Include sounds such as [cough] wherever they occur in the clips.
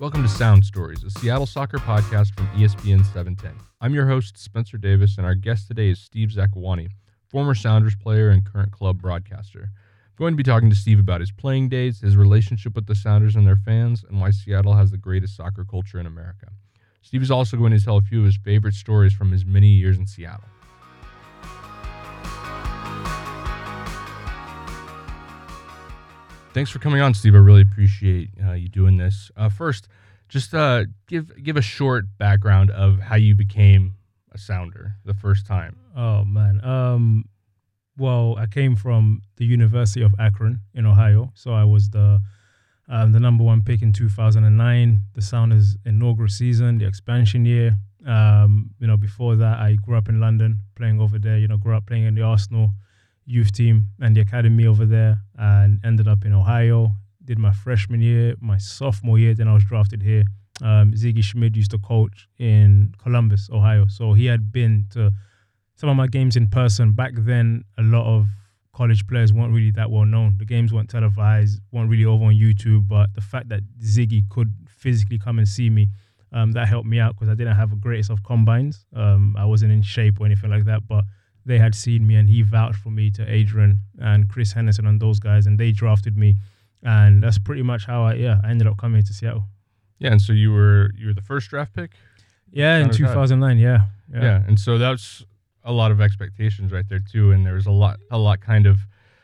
Welcome to Sound Stories, a Seattle soccer podcast from ESPN 710. I'm your host, Spencer Davis, and our guest today is Steve Zakuani, former Sounders player and current club broadcaster. I'm going to be talking to Steve about his playing days, his relationship with the Sounders and their fans, and why Seattle has the greatest soccer culture in America. Steve is also going to tell a few of his favorite stories from his many years in Seattle. Thanks for coming on, Steve. I really appreciate uh, you doing this. Uh, first, just uh, give give a short background of how you became a sounder the first time. Oh man. Um well, I came from the University of Akron in Ohio. So I was the um, the number one pick in 2009, the Sounders inaugural season, the expansion year. Um, you know, before that, I grew up in London, playing over there. You know, grew up playing in the Arsenal youth team and the academy over there, and ended up in Ohio. Did my freshman year, my sophomore year, then I was drafted here. Um, Sigi Schmid used to coach in Columbus, Ohio, so he had been to some of my games in person. Back then, a lot of college players weren't really that well known. The games weren't televised, weren't really over on YouTube. But the fact that Sigi could physically come and see me, um, that helped me out because I didn't have the greatest of combines. Um, I wasn't in shape or anything like that, but they had seen me and he vouched for me to Adrian and Chris Henderson and those guys, and they drafted me. And that's pretty much how I yeah I ended up coming to Seattle. Yeah, and so you were you were the first draft pick. Yeah, in Sounders had. 2009. Yeah, Yeah. and so that's a lot of expectations right there too. And there was a lot a lot kind of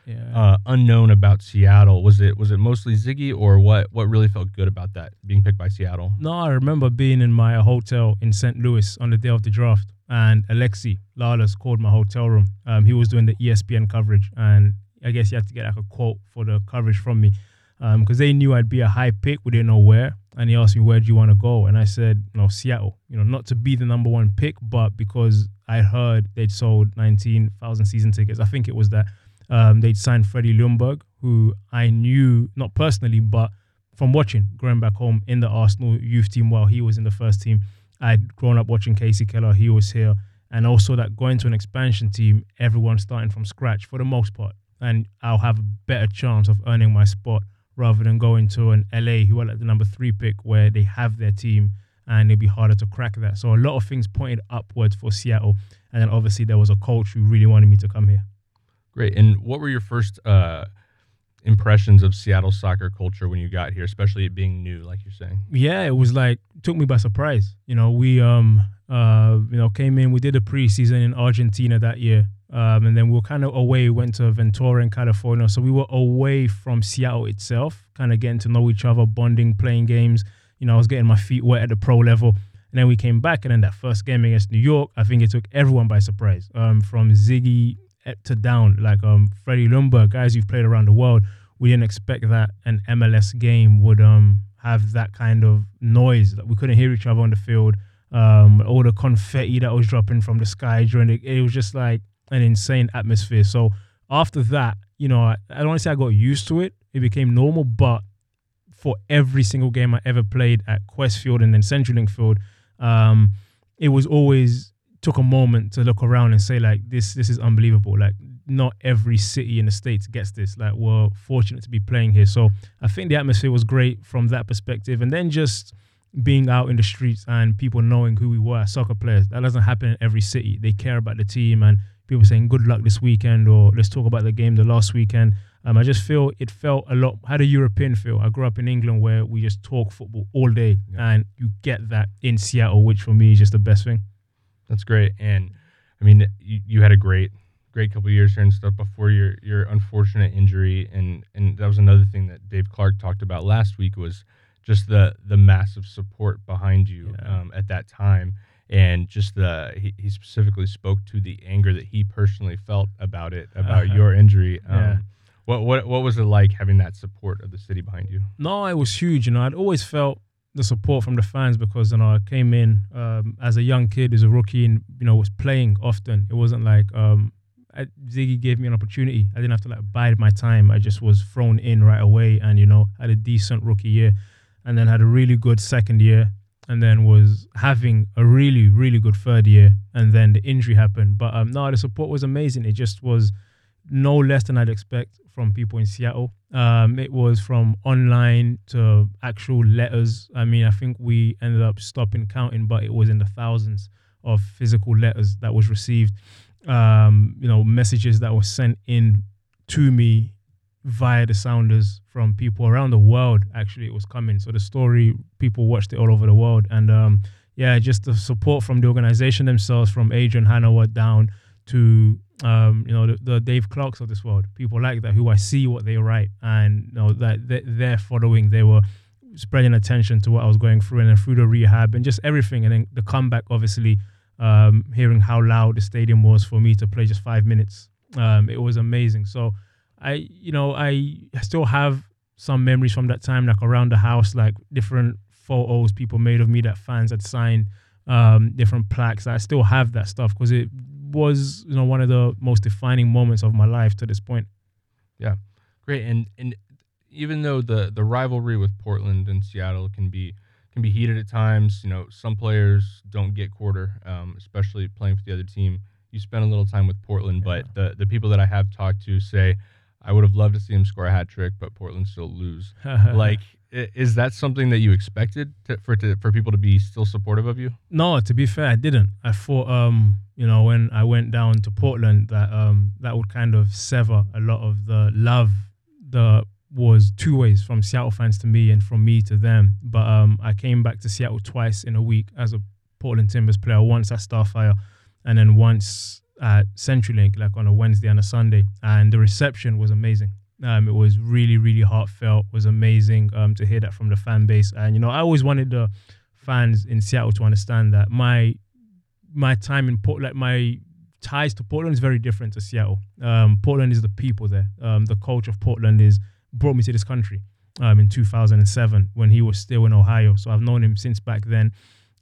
yeah. uh, unknown about Seattle. Was it was it mostly Sigi or what? What really felt good about that being picked by Seattle? No, I remember being in my hotel in St. Louis on the day of the draft, and Alexi Lalas called my hotel room. Um, he was doing the ESPN coverage, and I guess he had to get like a quote for the coverage from me, because they knew I'd be a high pick. We didn't know where, and he asked me where do you want to go, and I said, know, Seattle. You know, not to be the number one pick, but because I heard they'd sold nineteen thousand season tickets. I think it was that. Um, they'd signed Freddie Ljungberg, who I knew not personally, but from watching growing back home in the Arsenal youth team while he was in the first team. I'd grown up watching Kasey Keller, he was here. And also that going to an expansion team, everyone's starting from scratch for the most part. And I'll have a better chance of earning my spot rather than going to an LA who are like the number three pick where they have their team and it'd be harder to crack that. So a lot of things pointed upwards for Seattle. And then obviously there was a coach who really wanted me to come here. Great. And what were your first uh, impressions of Seattle soccer culture when you got here, especially it being new, like you're saying? yeah, it was like took me by surprise. You know, we um uh you know came in, we did a preseason in Argentina that year, um, and then we were kind of away, went to Ventura in California, so we were away from Seattle itself, kind of getting to know each other, bonding, playing games. You know, I was getting my feet wet at the pro level, and then we came back, and then that first game against New York, I think it took everyone by surprise. Um, from Sigi to down, like um Freddie Ljungberg, guys you've played around the world. We didn't expect that an MLS game would um have that kind of noise that we couldn't hear each other on the field. Um, all the confetti that was dropping from the sky during it, it was just like an insane atmosphere. So after that, you know, I, I don't want to say I got used to it. It became normal, but for every single game I ever played at Qwest Field and then CenturyLink Field, um, it was always took a moment to look around and say like this this is unbelievable. Like not every city in the states gets this. Like we're fortunate to be playing here. So I think the atmosphere was great from that perspective, and then just being out in the streets and people knowing who we were as soccer players. That doesn't happen in every city. They care about the team and people saying good luck this weekend or let's talk about the game the last weekend. Um, I just feel it felt a lot had a European feel. I grew up in England where we just talk football all day, Yeah. and you get that in Seattle, which for me is just the best thing. That's great. And I mean, you, you had a great, great couple of years here and stuff before your your unfortunate injury, and and that was another thing that Dave Clark talked about last week was just the the massive support behind you Yeah. um, at that time, and just the he, he specifically spoke to the anger that he personally felt about it about Uh-huh. your injury. Um, Yeah. What what what was it like having that support of the city behind you? No, it was huge. You know, I'd always felt the support from the fans because you know I came in um, as a young kid, as a rookie, and you know was playing often. It wasn't like um, I, Sigi gave me an opportunity. I didn't have to like bide my time. I just was thrown in right away, and you know had a decent rookie year, and then had a really good second year, and then was having a really really good third year, and then the injury happened. But um, no, the support was amazing. It just was no less than I'd expect from people in Seattle. Um, it was from online to actual letters. I mean, I think we ended up stopping counting, but it was in the thousands of physical letters that was received. Um, you know, messages that were sent in to me via the Sounders from people around the world. Actually, it was coming. So the story, people watched it all over the world, and um, yeah, just the support from the organization themselves, from Adrian Hanauer down to um, you know the, the, Dave Clarks of this world, people like that who I see what they write and you know that they're following. They were spreading attention to what I was going through, and then through the rehab and just everything, and then the comeback. Obviously, um, hearing how loud the stadium was for me to play just five minutes, um, it was amazing. So I, you know, I still have some memories from that time, like around the house, like different photos people made of me that fans had signed, um, different plaques. I still have that stuff because it was you know one of the most defining moments of my life to this point. Yeah, great. And and even though the the rivalry with Portland and Seattle can be can be heated at times, you know, some players don't get quarter, um, especially playing for the other team. You spend a little time with Portland, yeah. but the the people that I have talked to say I would have loved to see him score a hat trick, but Portland still lose. [laughs] like is that something that you expected to, for to, for people to be still supportive of you? No, to be fair, I didn't. I thought, um, you know, when I went down to Portland, that um, that would kind of sever a lot of the love that was two ways from Seattle fans to me and from me to them. But um, I came back to Seattle twice in a week as a Portland Timbers player. Once at Starfire, and then once at CenturyLink, like on a Wednesday and a Sunday, and the reception was amazing. Um, it was really, really heartfelt. Was amazing um, to hear that from the fan base. And you know, I always wanted the fans in Seattle to understand that my my time in Portland, like my ties to Portland is very different to Seattle. Um, Portland is the people there. Um, the culture of Portland is brought me to this country um, in 2007 when he was still in Ohio. So I've known him since back then.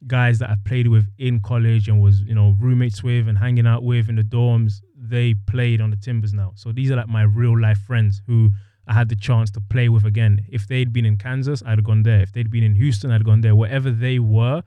Guys that I played with in college and was you know roommates with and hanging out with in the dorms they played on the Timbers now. So these are like my real life friends who I had the chance to play with again. If they'd been in Kansas, I'd have gone there. If they'd been in Houston, I'd have gone there. Wherever they were,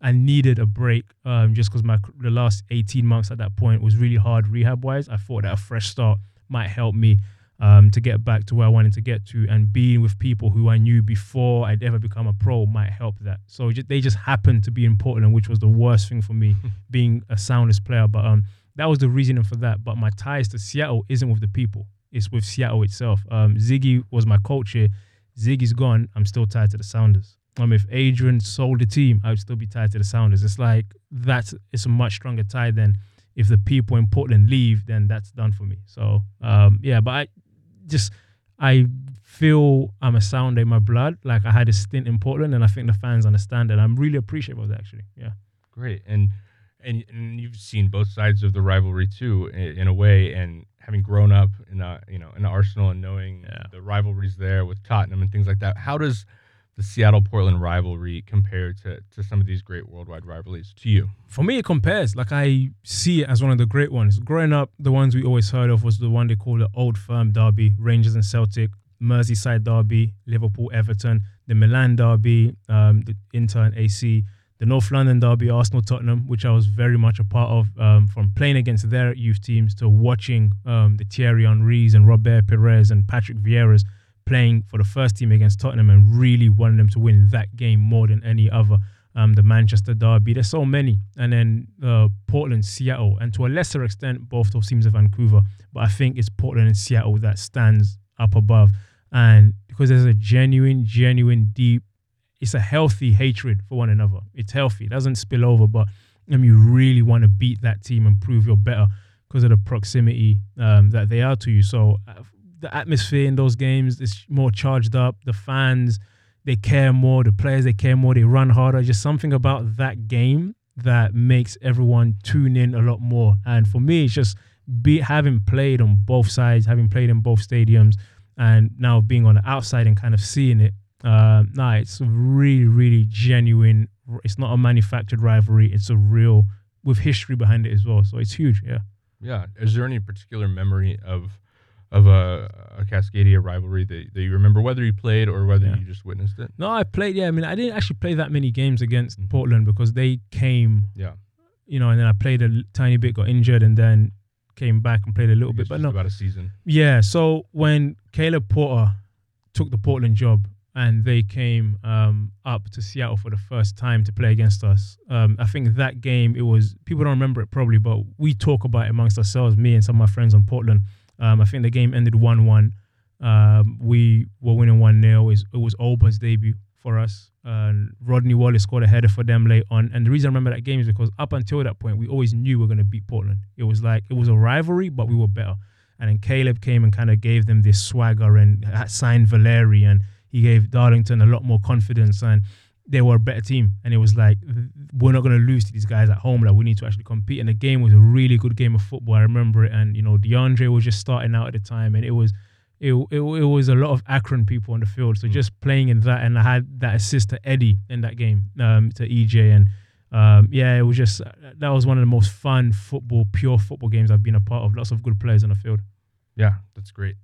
I needed a break um, just because my the last 18 months at that point was really hard rehab wise. I thought that a fresh start might help me um, to get back to where I wanted to get to, and being with people who I knew before I'd ever become a pro might help that. So just, they just happened to be in Portland, which was the worst thing for me, [laughs] being a Sounders player. But um, that was the reasoning for that. But my ties to Seattle isn't with the people; it's with Seattle itself. Um, Sigi was my coach here. Sigi's gone. I'm still tied to the Sounders. Um, if Adrian sold the team, I would still be tied to the Sounders. It's like that's it's a much stronger tie than if the people in Portland leave, then that's done for me. So um, yeah, but I just I feel I'm a Sounder in my blood. Like I had a stint in Portland, and I think the fans understand that. I'm really appreciative of that. Actually, yeah. Great, and and, and you've seen both sides of the rivalry too, in, in a way, and having grown up in a, you know in Arsenal and knowing yeah. the rivalries there with Tottenham and things like that. How does the Seattle Portland rivalry compare to, to some of these great worldwide rivalries to you? For me, it compares. Like I see it as one of the great ones. Growing up, the ones we always heard of was the one they call the Old Firm Derby, Rangers and Celtic, Merseyside Derby, Liverpool Everton, the Milan Derby, um, the Inter and AC, the North London derby, Arsenal Tottenham, which I was very much a part of, um, from playing against their youth teams to watching um, the Thierry Henrys and Robert Pires and Patrick Vieira's playing for the first team against Tottenham and really wanting them to win that game more than any other. Um, the Manchester derby, there's so many, and then uh, Portland, Seattle, and to a lesser extent, both those teams of Vancouver. But I think it's Portland and Seattle that stands up above, and because there's a genuine, genuine, deep it's a healthy hatred for one another. It's healthy. It doesn't spill over, but um, you really want to beat that team and prove you're better because of the proximity um, that they are to you. So uh, the atmosphere in those games is more charged up. The fans, they care more. The players, they care more. They run harder. Just something about that game that makes everyone tune in a lot more. And for me, it's just be having played on both sides, having played in both stadiums, and now being on the outside and kind of seeing it uh, nah, it's really, really genuine. It's not a manufactured rivalry. It's a real with history behind it as well. So it's huge. Yeah. Yeah. Is there any particular memory of of a, a Cascadia rivalry that, that you remember, whether you played or whether yeah. you just witnessed it? No, I played. Yeah, I mean, I didn't actually play that many games against mm-hmm. Portland because they came. Yeah. You know, and then I played a tiny bit, got injured, and then came back and played a little bit, but no. about a season. Yeah. So when Caleb Porter took the Portland job and they came um, up to Seattle for the first time to play against us, um, I think that game it was people don't remember it probably, but we talk about it amongst ourselves, me and some of my friends on Portland. Um, I think the game ended one-one. Um, we were winning one 0 It was Oba's debut for us. And Rodney Wallace scored a header for them late on. And the reason I remember that game is because up until that point, we always knew we were going to beat Portland. It was like it was a rivalry, but we were better. And then Caleb came and kind of gave them this swagger and signed Valeri and he gave Darlington a lot more confidence and they were a better team. And it was like we're not going to lose to these guys at home. Like we need to actually compete. And the game was a really good game of football. I remember it. And you know DeAndre was just starting out at the time, and it was. It, it, it was a lot of Akron people on the field, so just playing in that, and I had that assist to Eddie in that game um, to EJ, and um, yeah, it was just that was one of the most fun football, pure football games I've been a part of. Lots of good players on the field. Yeah, that's great.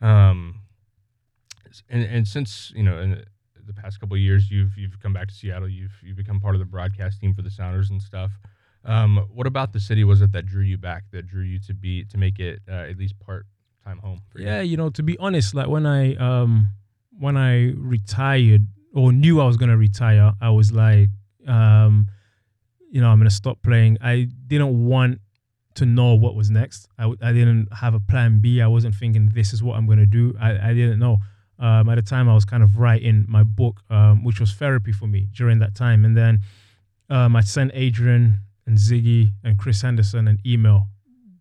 Um, and and since you know in the past couple years, you've you've come back to Seattle. You've you've become part of the broadcast team for the Sounders and stuff. Um, what about the city was it that drew you back? That drew you to be to make it uh, at least part time home? Yeah, you? you know, to be honest, like when I um when I retired or knew I was gonna retire, I was like, um, you know, I'm gonna stop playing. I didn't want to know what was next. I, I didn't have a plan B. I wasn't thinking this is what I'm gonna do. I, I didn't know. Um, at the time, I was kind of writing my book, um, which was therapy for me during that time. And then um, I sent Adrian and Sigi and Chris Henderson an email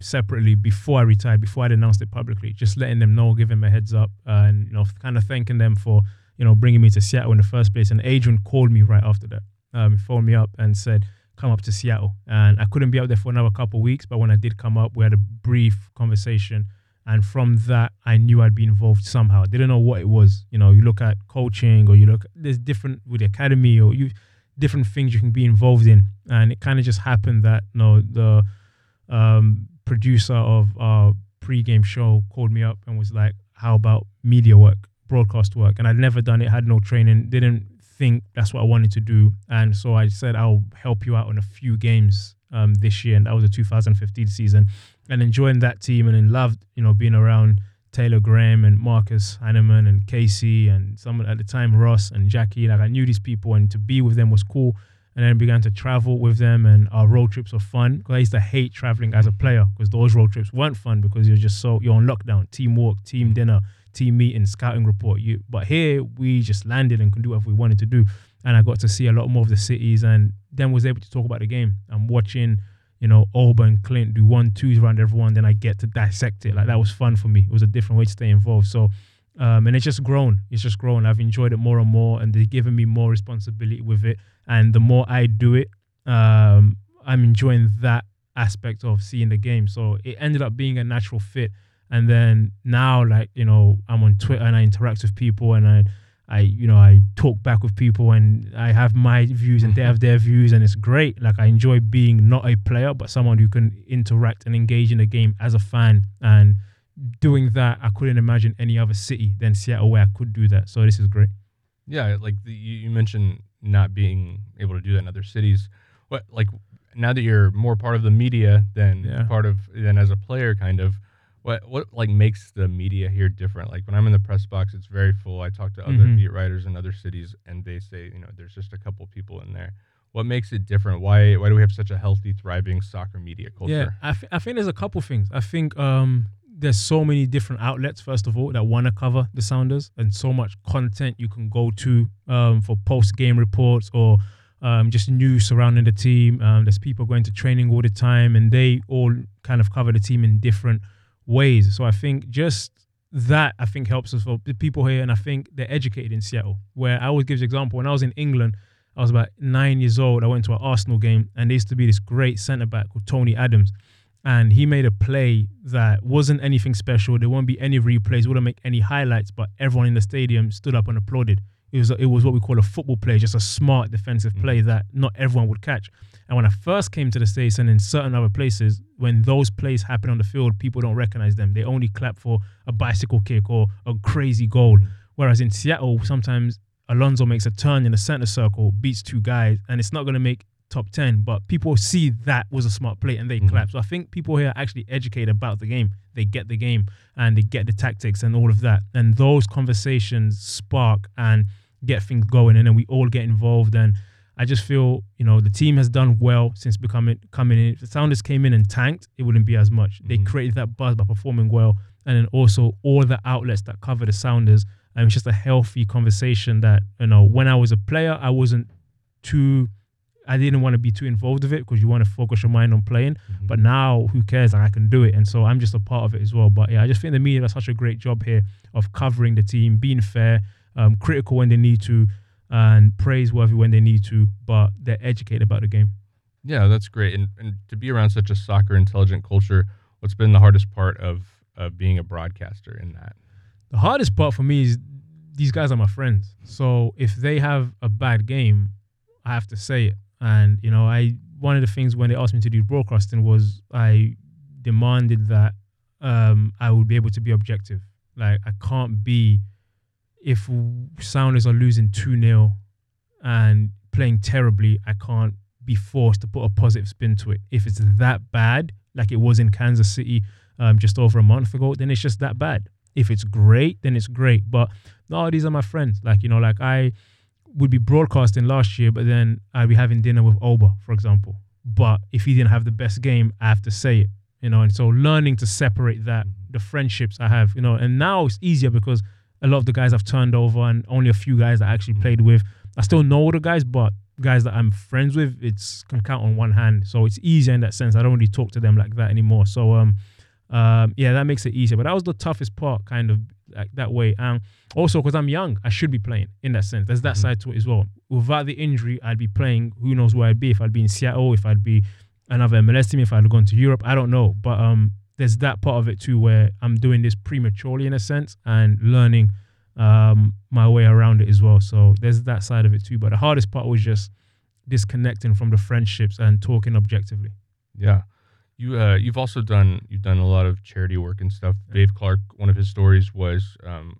separately before I retired, before I'd announced it publicly, just letting them know, giving them a heads up, uh, and you know, kind of thanking them for you know bringing me to Seattle in the first place. And Adrian called me right after that. Um, he phoned me up and said, "Come up to Seattle." And I couldn't be up there for another couple weeks, but when I did come up, we had a brief conversation. And from that, I knew I'd be involved somehow. Didn't know what it was. You know, you look at coaching, or you look there's different with the academy, or you different things you can be involved in. And it kind of just happened that you know the um, producer of our pre-game show called me up and was like, "How about media work, broadcast work?" And I'd never done it, had no training, didn't think that's what I wanted to do, and so I said, "I'll help you out on a few games um, this year," and that was the 2015 season, and enjoying that team, and loved you know being around Taylor Graham and Marcus Hahnemann and Kasey and someone at the time Ross and Jackie. Like I knew these people, and to be with them was cool. And then began to travel with them and our road trips were fun. Because i used to hate traveling as a player because those road trips weren't fun because you're just so you're on lockdown team walk team dinner team meeting scouting report you but here we just landed and could do whatever we wanted to do and i got to see a lot more of the cities and then was able to talk about the game I'm watching you know Auburn Clint do one twos around everyone then I get to dissect it like that was fun for me it was a different way to stay involved so um, and it's just grown. It's just grown. I've enjoyed it more and more, and they've given me more responsibility with it. And the more I do it, um, I'm enjoying that aspect of seeing the game. So it ended up being a natural fit. And then now, like you know, I'm on Twitter and I interact with people, and I, I you know, I talk back with people, and I have my views and they mm-hmm. have their views, and it's great. Like I enjoy being not a player, but someone who can interact and engage in the game as a fan and doing that, I couldn't imagine any other city than Seattle where I could do that. So this is great. Yeah, like the, you, you mentioned not being able to do that in other cities. What like now that you're more part of the media than Yeah. part of than as a player, kind of. What what like makes the media here different? Like when I'm in the press box, it's very full. I talk to other Mhm. beat writers in other cities, and they say you know there's just a couple people in there. What makes it different? Why why do we have such a healthy, thriving soccer media culture? Yeah, I, th- I think there's a couple things. I think um, there's so many different outlets, first of all, that want to cover the Sounders, and so much content you can go to um, for post game reports or um, just news surrounding the team. Um, there's people going to training all the time, and they all kind of cover the team in different ways. So I think just that I think helps us for the people here, and I think they're educated in Seattle. Where I always give the example when I was in England, I was about nine years old. I went to an Arsenal game, and there used to be this great centre back called Tony Adams, and he made a play that wasn't anything special. There won't be any replays, wouldn't make any highlights, but everyone in the stadium stood up and applauded. It was it was what we call a football play, just a smart defensive mm. play that not everyone would catch. And when I first came to the States and in certain other places, when those plays happen on the field, people don't recognize them. They only clap for a bicycle kick or a crazy goal. Whereas in Seattle, sometimes Alonso makes a turn in the center circle, beats two guys, and it's not going to make top 10, but people see that was a smart play and they Mhm. clap. So I think people here are actually educated about the game. They get the game and they get the tactics and all of that. And those conversations spark and get things going and then we all get involved and I just feel, you know, the team has done well since becoming coming in. If the Sounders came in and tanked, it wouldn't be as much. They Mhm. created that buzz by performing well, and then also all the outlets that cover the Sounders. And it's just a healthy conversation that you know. When I was a player, I wasn't too. I didn't want to be too involved with it because you want to focus your mind on playing. Mhm. But now, who cares? Like, I can do it, and so I'm just a part of it as well. But yeah, I just think the media does such a great job here of covering the team, being fair, um, critical when they need to, and praiseworthy when they need to. But they're educated about the game. Yeah, that's great. And and to be around such a soccer intelligent culture, what's been the hardest part of of being a broadcaster in that? The hardest part for me is these guys are my friends. So if they have a bad game, I have to say it. And you know, I one of the things when they asked me to do broadcasting was I demanded that um, I would be able to be objective. Like I can't be if Sounders are losing two 0 and playing terribly, I can't be forced to put a positive spin to it. If it's that bad, like it was in Kansas City um, just over a month ago, then it's just that bad. If it's great, then it's great. But no, these are my friends. Like, you know, like I would be broadcasting last year, but then I'd be having dinner with Oba, for example. But if he didn't have the best game, I have to say it, you know. And so learning to separate that, the friendships I have, you know, and now it's easier because a lot of the guys I've turned over and only a few guys that I actually played with. I still know the guys, but guys that I'm friends with, it's can count on one hand. So it's easier in that sense. I don't really talk to them like that anymore. So um, um, yeah, that makes it easier. But that was the toughest part, kind of like that way. And also because I'm young, I should be playing in that sense. There's that Mhm. side to it as well. Without the injury, I'd be playing. Who knows where I'd be? If I'd be in Seattle, if I'd be another MLS team, if I'd gone to Europe, I don't know. But um, there's that part of it too, where I'm doing this prematurely in a sense and learning um my way around it as well. So there's that side of it too. But the hardest part was just disconnecting from the friendships and talking objectively. Yeah. You uh you've also done you've done a lot of charity work and stuff. Dave Clark, one of his stories was um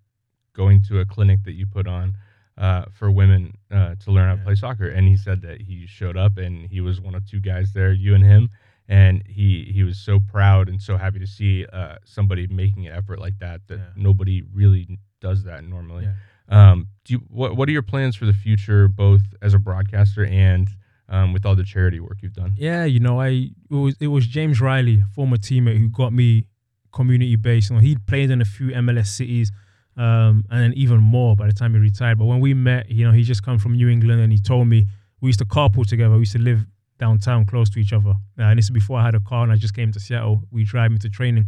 going to a clinic that you put on uh for women uh to learn how to play soccer and he said that he showed up and he was one of two guys there, you and him, and he he was so proud and so happy to see uh somebody making an effort like that that Yeah. nobody really does that normally. Yeah. Um do you what what are your plans for the future both as a broadcaster and um, with all the charity work you've done? Yeah, you know, I it was it was James Riley, former teammate, who got me community based. You know, he'd played in a few MLS cities, um, and then even more by the time he retired. But when we met, you know, he just come from New England, and he told me we used to carpool together. We used to live downtown, close to each other. Uh, and this is before I had a car, and I just came to Seattle. We drive me to training,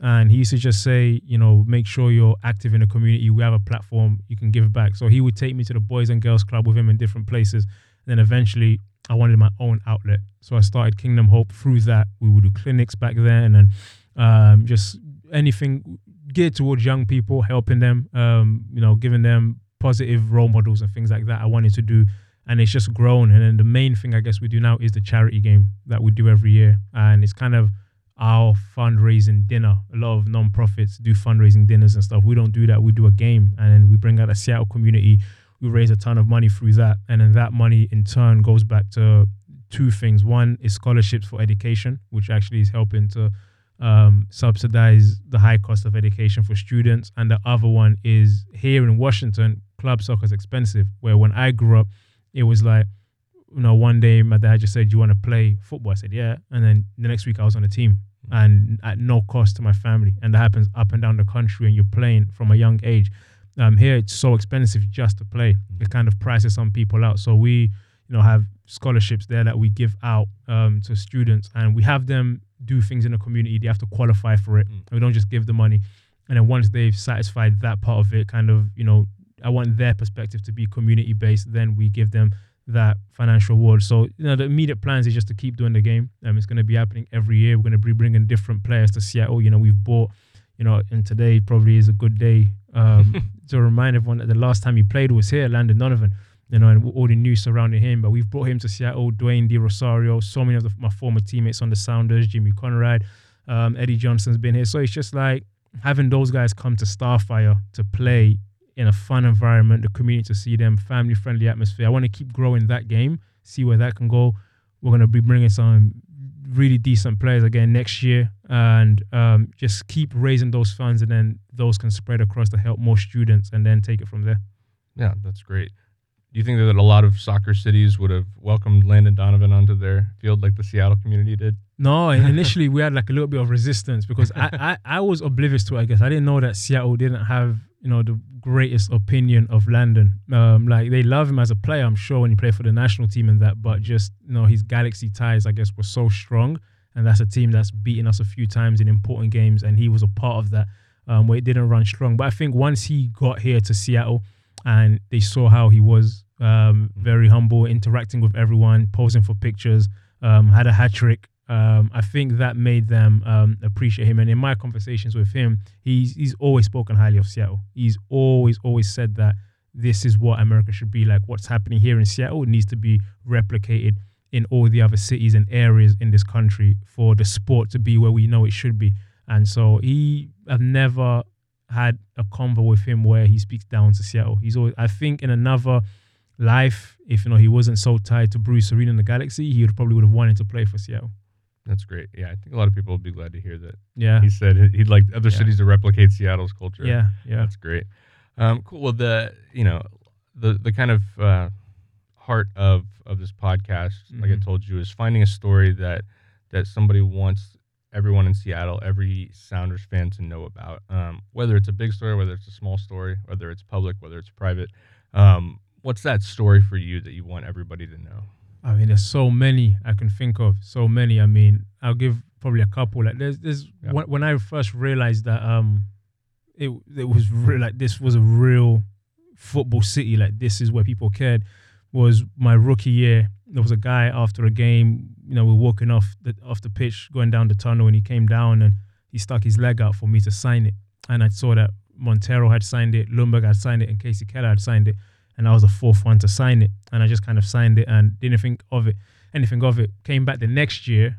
and he used to just say, you know, make sure you're active in the community. We have a platform you can give back. So he would take me to the Boys and Girls Club with him in different places. And then eventually I wanted my own outlet. So I started Kingdom Hope through that. We would do clinics back then and um, just anything geared towards young people, helping them, um, you know, giving them positive role models and things like that. I wanted to do. And it's just grown. And then the main thing I guess we do now is the charity game that we do every year. And it's kind of our fundraising dinner. A lot of non-profits do fundraising dinners and stuff. We don't do that. We do a game and then we bring out a Seattle community we raise a ton of money through that and then that money in turn goes back to two things one is scholarships for education which actually is helping to um, subsidize the high cost of education for students and the other one is here in washington club soccer is expensive where when i grew up it was like you know one day my dad just said do you want to play football i said yeah and then the next week i was on a team and at no cost to my family and that happens up and down the country and you're playing from a young age um, here it's so expensive just to play. It kind of prices some people out. So we, you know, have scholarships there that we give out um, to students, and we have them do things in the community. They have to qualify for it. Mm. We don't just give the money. And then once they've satisfied that part of it, kind of, you know, I want their perspective to be community based. Then we give them that financial reward. So you know, the immediate plans is just to keep doing the game. Um, it's going to be happening every year. We're going to be bringing different players to Seattle. You know, we've bought you know, and today probably is a good day um, [laughs] to remind everyone that the last time he played was here, Landon Donovan, you know, and all the news surrounding him. But we've brought him to Seattle, Dwayne De Rosario, so many of the, my former teammates on the Sounders, Jimmy Conrad, um, Eddie Johnson's been here. So it's just like having those guys come to Starfire to play in a fun environment, the community to see them, family friendly atmosphere. I want to keep growing that game, see where that can go. we're going to be bringing some really decent players again next year and um, just keep raising those funds and then those can spread across to help more students and then take it from there. Yeah, that's great. Do you think that a lot of soccer cities would have welcomed Landon Donovan onto their field like the Seattle community did? No, initially we had like a little bit of resistance because I, I, I was oblivious to it, I guess. I didn't know that Seattle didn't have, you know, the greatest opinion of Landon. Um, like they love him as a player, I'm sure, when he played for the national team and that, but just, you know, his Galaxy ties, I guess, were so strong. And that's a team that's beaten us a few times in important games, and he was a part of that um, where it didn't run strong. But I think once he got here to Seattle and they saw how he was um, very humble, interacting with everyone, posing for pictures, um, had a hat trick. Um, I think that made them um, appreciate him. And in my conversations with him, he's he's always spoken highly of Seattle. He's always always said that this is what America should be like. What's happening here in Seattle needs to be replicated in all the other cities and areas in this country for the sport to be where we know it should be. And so he, I've never had a convo with him where he speaks down to Seattle. He's always, I think, in another life, if you know he wasn't so tied to Bruce Arena in the Galaxy, he would probably would have wanted to play for Seattle. That's great. Yeah, I think a lot of people would be glad to hear that. Yeah, He said he'd like other Yeah. cities to replicate Seattle's culture. yeah, yeah. That's great. Um, cool. Well, the you know the the kind of uh, heart of of this podcast, like I Mhm. told you, is finding a story that that somebody wants everyone in Seattle, every Sounders fan to know about. Um, whether it's a big story, whether it's a small story, whether it's public, whether it's private. Um, what's that story for you that you want everybody to know? I mean, there's so many I can think of. So many. I mean, I'll give probably a couple. Like there's, there's Yeah. when, when I first realized that um, it it was real. Like this was a real football city. Like this is where people cared. Was my rookie year. There was a guy after a game. You know, we are walking off the off the pitch, going down the tunnel, and he came down and he stuck his leg out for me to sign it. And I saw that Montero had signed it, Ljungberg had signed it, and Kasey Keller had signed it and I was the fourth one to sign it. And I just kind of signed it and didn't think of it, anything of it. Came back the next year,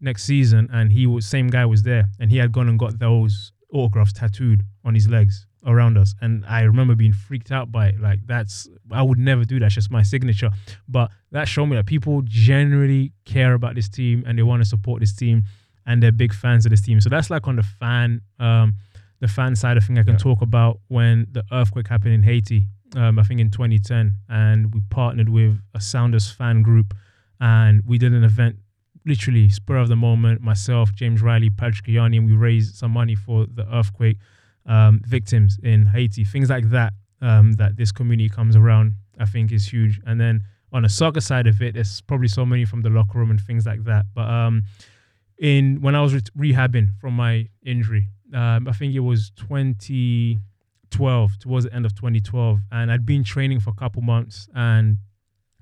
next season, and he was same guy was there, and he had gone and got those autographs tattooed on his legs around us. And I remember being freaked out by it. Like that's I would never do that. It's just my signature. But that showed me that people generally care about this team and they want to support this team and they're big fans of this team. So that's like on the fan um the fan side of thing I can Yeah. talk about when the earthquake happened in Haiti um, I think in 2010, and we partnered with a Sounders fan group, and we did an event, literally spur of the moment. Myself, James Riley, Patrick Ianni, and we raised some money for the earthquake um, victims in Haiti. Things like that um, that this community comes around, I think, is huge. And then on the soccer side of it, there's probably so many from the locker room and things like that. But um, in when I was re- rehabbing from my injury, um, I think it was 20. 12 towards the end of 2012 and I'd been training for a couple months and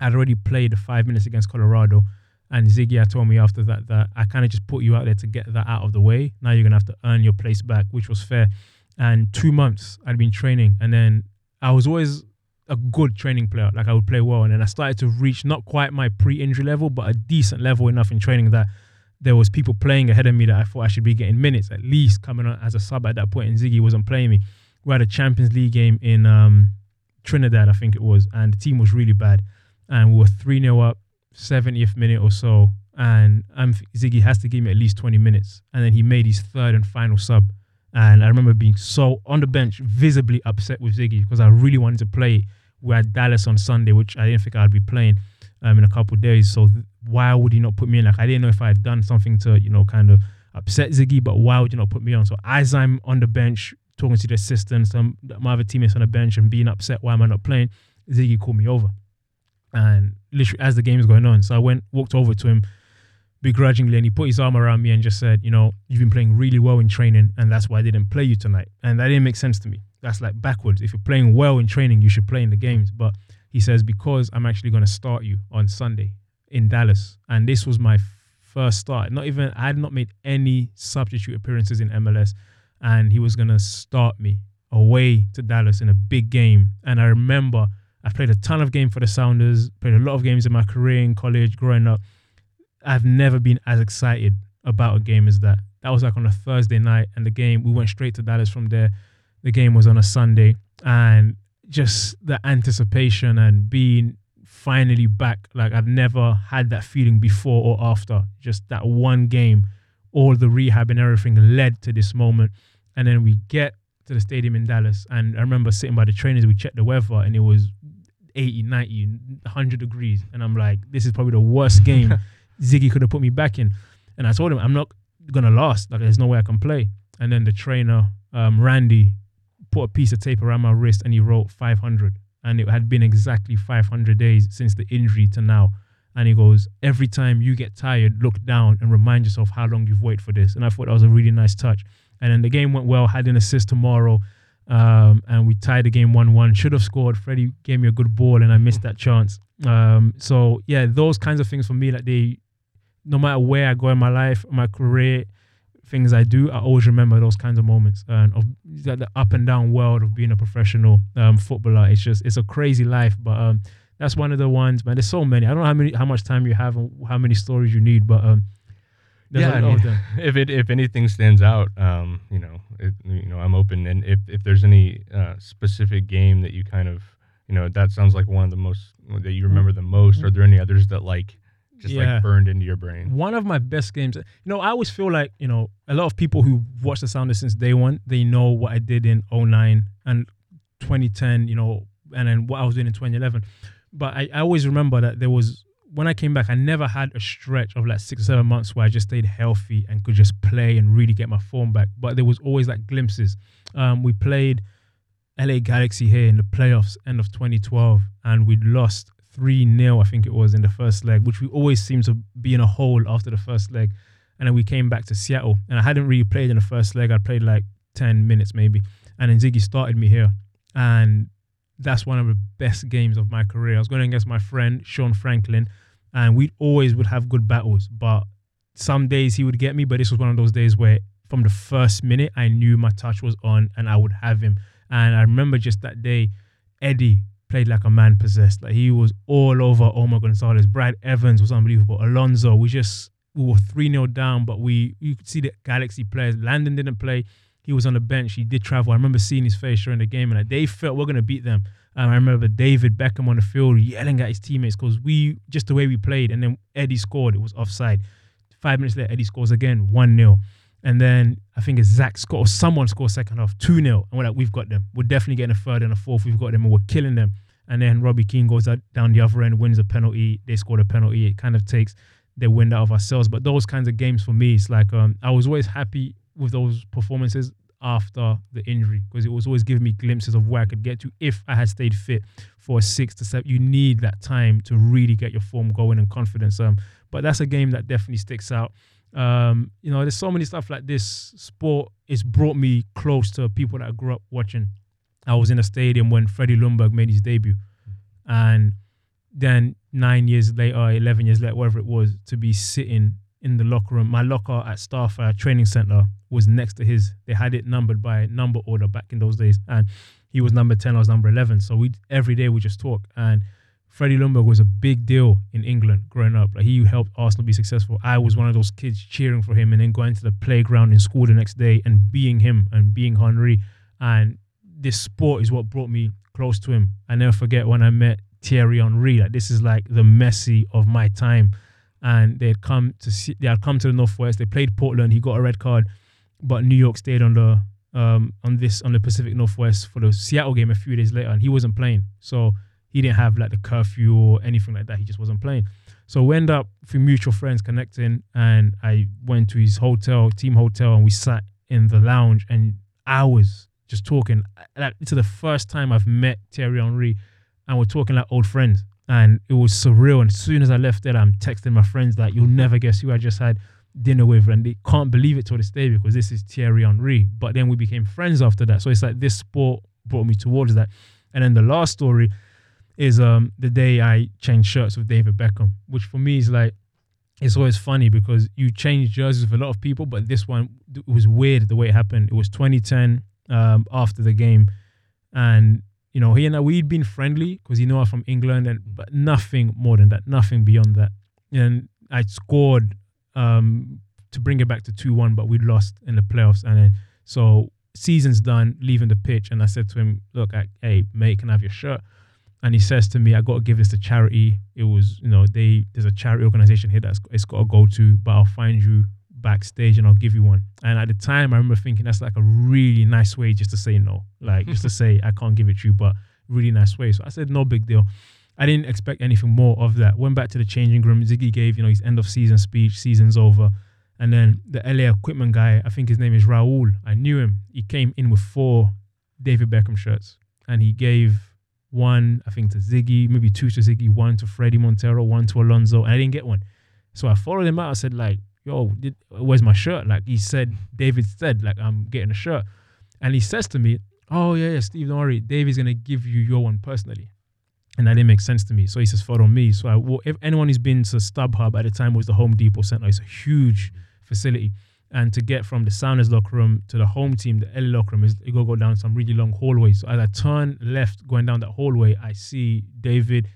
I'd already played five minutes against Colorado and Sigi had told me after that that I kind of just put you out there to get that out of the way. Now you're gonna have to earn your place back which was fair. And two months I'd been training and then I was always a good training player like I would play well and then I started to reach not quite my pre-injury level but a decent level enough in training that there was people playing ahead of me that I thought I should be getting minutes at least coming on as a sub at that point and Sigi wasn't playing me we had a Champions League game in um, Trinidad, I think it was, and the team was really bad. And we were 3 0 up, 70th minute or so. And Sigi has to give me at least 20 minutes. And then he made his third and final sub. And I remember being so on the bench, visibly upset with Sigi because I really wanted to play. We had Dallas on Sunday, which I didn't think I'd be playing um, in a couple days. So th- why would he not put me in? Like I didn't know if I had done something to, you know, kind of upset Sigi, but why would you not put me on? So as I'm on the bench, talking to the assistant, some my other teammates on the bench, and being upset why am I not playing, Sigi called me over, and literally as the game was going on, so I went walked over to him begrudgingly, and he put his arm around me and just said, you know, you've been playing really well in training, and that's why I didn't play you tonight, and that didn't make sense to me. That's like backwards. If you're playing well in training, you should play in the games. But he says because I'm actually going to start you on Sunday in Dallas, and this was my first start. Not even I had not made any substitute appearances in MLS and he was gonna start me away to Dallas in a big game. And I remember I've played a ton of games for the Sounders, played a lot of games in my career in college, growing up. I've never been as excited about a game as that. That was like on a Thursday night, and the game we went straight to Dallas from there. The game was on a Sunday, and just the anticipation and being finally back. Like I've never had that feeling before or after. Just that one game, all the rehab and everything led to this moment. And then we get to the stadium in Dallas. And I remember sitting by the trainers, we checked the weather, and it was 80, 90, 100 degrees. And I'm like, this is probably the worst game [laughs] Sigi could have put me back in. And I told him, I'm not going to last. Like, there's no way I can play. And then the trainer, um, Randy, put a piece of tape around my wrist and he wrote 500. And it had been exactly 500 days since the injury to now. And he goes, every time you get tired, look down and remind yourself how long you've waited for this. And I thought that was a really nice touch. And then the game went well, had an assist tomorrow. Um, and we tied the game 1 1. Should have scored. Freddie gave me a good ball and I missed that chance. Um, so, yeah, those kinds of things for me, like they, no matter where I go in my life, my career, things I do, I always remember those kinds of moments and of the up and down world of being a professional um, footballer. It's just, it's a crazy life. But um, that's one of the ones, man. There's so many. I don't know how many, how much time you have and how many stories you need, but um, yeah, I mean, [laughs] if it if anything stands out, um, you know, it, you know, I'm open. And if if there's any uh, specific game that you kind of, you know, that sounds like one of the most that you remember the most. Are there any others that like just yeah. like burned into your brain? One of my best games. You know, I always feel like you know a lot of people who watch the Sounders since day one, they know what I did in 09 and 2010. You know, and then what I was doing in 2011. But I, I always remember that there was when I came back, I never had a stretch of like six seven months where I just stayed healthy and could just play and really get my form back. But there was always like glimpses. Um, we played LA Galaxy here in the playoffs end of 2012, and we lost 3 0, I think it was, in the first leg, which we always seem to be in a hole after the first leg. And then we came back to Seattle, and I hadn't really played in the first leg. I played like 10 minutes maybe. And then Sigi started me here. And that's one of the best games of my career. I was going against my friend Sean Franklin, and we always would have good battles. But some days he would get me, but this was one of those days where from the first minute I knew my touch was on and I would have him. And I remember just that day, Eddie played like a man possessed. Like he was all over Omar Gonzalez. Brad Evans was unbelievable. Alonso, we just we were 3 0 down, but we you could see the Galaxy players. Landon didn't play. He was on the bench. He did travel. I remember seeing his face during the game, and they felt we're gonna beat them. Um, I remember David Beckham on the field yelling at his teammates because we just the way we played, and then Eddie scored. It was offside. Five minutes later, Eddie scores again, one 0 and then I think it's Zach Scott or someone scores second half, 2 0. And we're like, we've got them. We're definitely getting a third and a fourth. We've got them and we're killing them. And then Robbie Keane goes out, down the other end, wins a penalty. They scored a penalty. It kind of takes the wind out of ourselves. But those kinds of games for me, it's like um, I was always happy with those performances after the injury because it was always giving me glimpses of where I could get to if I had stayed fit for six to seven. You need that time to really get your form going and confidence. Um, but that's a game that definitely sticks out. Um, you know, there's so many stuff like this. Sport has brought me close to people that I grew up watching. I was in a stadium when Freddie Ljungberg made his debut, and then nine years later, eleven years later, whatever it was, to be sitting in the locker room. My locker at Starfire uh, Training Center was next to his. They had it numbered by number order back in those days, and he was number ten. I was number eleven. So we every day we just talk. And Freddie Ljungberg was a big deal in England growing up. Like he helped Arsenal be successful. I was one of those kids cheering for him, and then going to the playground in school the next day and being him and being Henry. And this sport is what brought me close to him. I never forget when I met Thierry Henry. Like this is like the Messi of my time and they had come to see, they had come to the Northwest. They played Portland. He got a red card, but New York stayed on the um, on this on the Pacific Northwest for the Seattle game a few days later, and he wasn't playing. So he didn't have like the curfew or anything like that. He just wasn't playing. So we end up through mutual friends connecting, and I went to his hotel, team hotel, and we sat in the lounge and hours just talking. Like it's the first time I've met Thierry Henry, and we're talking like old friends and it was surreal. And as soon as I left there, I'm texting my friends like, "You'll never guess who I just had dinner with," and they can't believe it to this day because this is Thierry Henry. But then we became friends after that. So it's like this sport brought me towards that. And then the last story is um the day I changed shirts with David Beckham, which for me is like it's always funny because you change jerseys with a lot of people, but this one was weird the way it happened. It was 2010 um, after the game, and you know, he and I, we'd been friendly because you know I'm from England, and but nothing more than that, nothing beyond that. And I scored um, to bring it back to two one, but we lost in the playoffs, and then so season's done, leaving the pitch, and I said to him, "Look, I, hey mate, can I have your shirt?" and he says to me, "I got to give this to charity. It was, you know, they there's a charity organization here that's it's got to go to, but I'll find you backstage and I'll give you one." And at the time, I remember thinking that's like a really nice way just to say no, like just to [laughs] say I can't give it to you, but really nice way. So I said, "No big deal." I didn't expect anything more of that. Went back to the changing room. Sigi gave, you know, his end of season speech. Season's over. And then the LA equipment guy, I think his name is Raul. I knew him. He came in with four David Beckham shirts, and he gave one, I think, to Sigi, maybe two to Sigi, one to Fredy Montero, one to Alonso, and I didn't get one. So I followed him out. I said, like, yo, did, where's my shirt? Like he said, David said, like, I'm getting a shirt. And he says to me, oh, yeah, yeah, Steve, don't worry. David's going to give you your one personally and that didn't make sense to me. So he says, "Follow me." So I, well, if anyone who's been to StubHub at the time was the Home Depot Center, it's a huge facility, and to get from the Sounders locker room to the home team, the LA locker room is you go go down some really long hallways. So as I turn left, going down that hallway, I see David,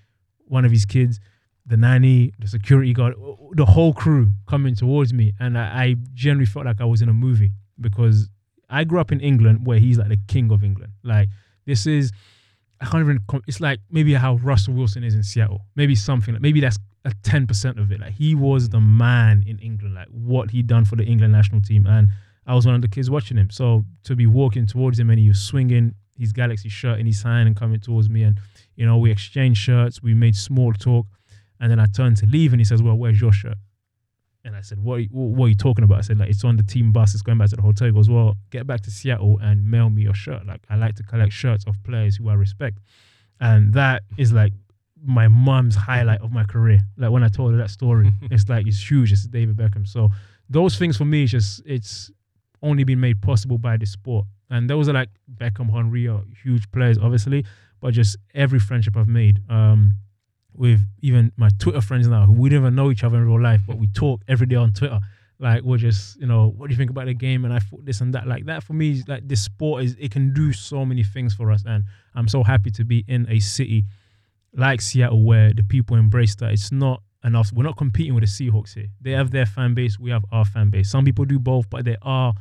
one of his kids, the nanny, the security guard, the whole crew coming towards me, and I, I generally felt like I was in a movie because I grew up in England where he's like the king of England. Like this is I can't even. It's like maybe how Russell Wilson is in Seattle. Maybe something. Like maybe that's a ten percent of it. Like he was the man in England. Like what he done for the England national team, and I was one of the kids watching him. So to be walking towards him and he was swinging his Galaxy shirt in his hand and coming towards me, and you know we exchanged shirts. We made small talk, and then I turned to leave, and he says, "Well, where's your shirt?" And I said, what are, you, what are you talking about? I said, like, it's on the team bus. It's going back to the hotel. He goes, well, get back to Seattle and mail me your shirt. Like, I like to collect shirts of players who I respect. And that is like my mom's highlight of my career. Like when I told her that story, [laughs] it's like, it's huge. It's David Beckham. So those things for me, just, it's only been made possible by the sport. And those are like Beckham, Henry are huge players, obviously, but just every friendship I've made. Um, with even my Twitter friends now who we don't even know each other in real life, but we talk every day on Twitter. Like we're just, you know, what do you think about the game? And I thought this and that. Like that for me, like this sport is it can do so many things for us. And I'm so happy to be in a city like Seattle where the people embrace that. It's not enough. We're not competing with the Seahawks here. They have their fan base, we have our fan base. Some people do both, but there are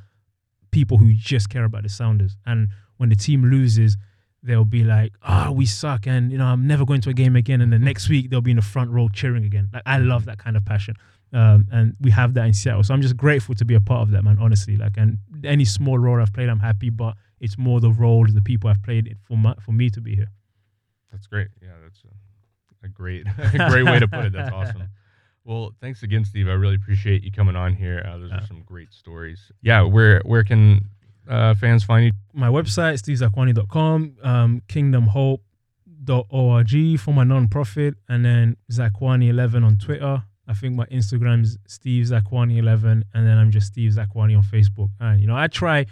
people who just care about the Sounders. And when the team loses, they'll be like, "Ah, oh, we suck," and you know, I'm never going to a game again. And the next week they'll be in the front row cheering again. Like I love that kind of passion, um, and we have that in Seattle. So I'm just grateful to be a part of that, man. Honestly, like, and any small role I've played, I'm happy. But it's more the role, the people I've played it for my, for me to be here. That's great. Yeah, that's a, a great, [laughs] a great way to put it. That's awesome. [laughs] Well, thanks again, Steve. I really appreciate you coming on here. Uh, those are some great stories. Yeah, where where can uh, fans find you? My website, stevezakuani.com, um, kingdomhope.org for my non-profit, and then Zakuani11 on Twitter. I think my Instagram is Steve Zakuani11, and then I'm just Steve Zakuani on Facebook. And, you know, I try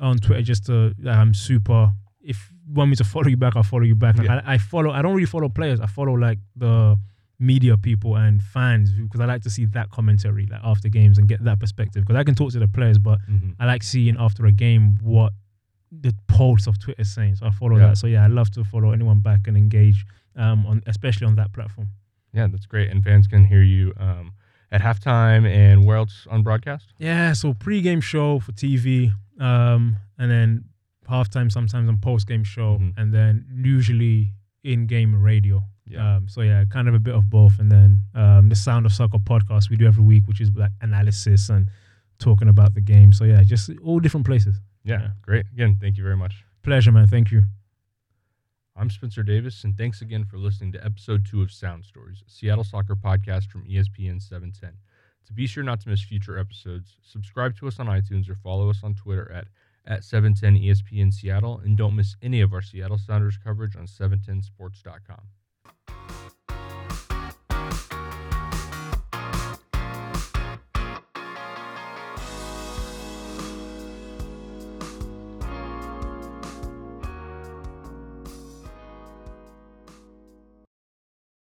on Twitter just to, I'm super, if you want me to follow you back, I'll follow you back. Like, yeah. I, I follow, I don't really follow players. I follow like the, media people and fans because I like to see that commentary like after games and get that perspective because I can talk to the players but mm-hmm. I like seeing after a game what the pulse of Twitter is saying so I follow yeah. that so yeah I love to follow anyone back and engage um on especially on that platform yeah that's great and fans can hear you um at halftime and where else on broadcast yeah so pre-game show for TV um and then halftime sometimes on post-game show mm-hmm. and then usually in-game radio yeah. Um, so yeah, kind of a bit of both, and then um, the Sound of Soccer podcast we do every week, which is like analysis and talking about the game. So yeah, just all different places. Yeah, yeah, great. Again, thank you very much. Pleasure, man. Thank you. I'm Spencer Davis, and thanks again for listening to episode two of Sound Stories, a Seattle soccer podcast from ESPN 710. To be sure not to miss future episodes, subscribe to us on iTunes or follow us on Twitter at at 710 ESPN Seattle, and don't miss any of our Seattle Sounders coverage on 710sports.com.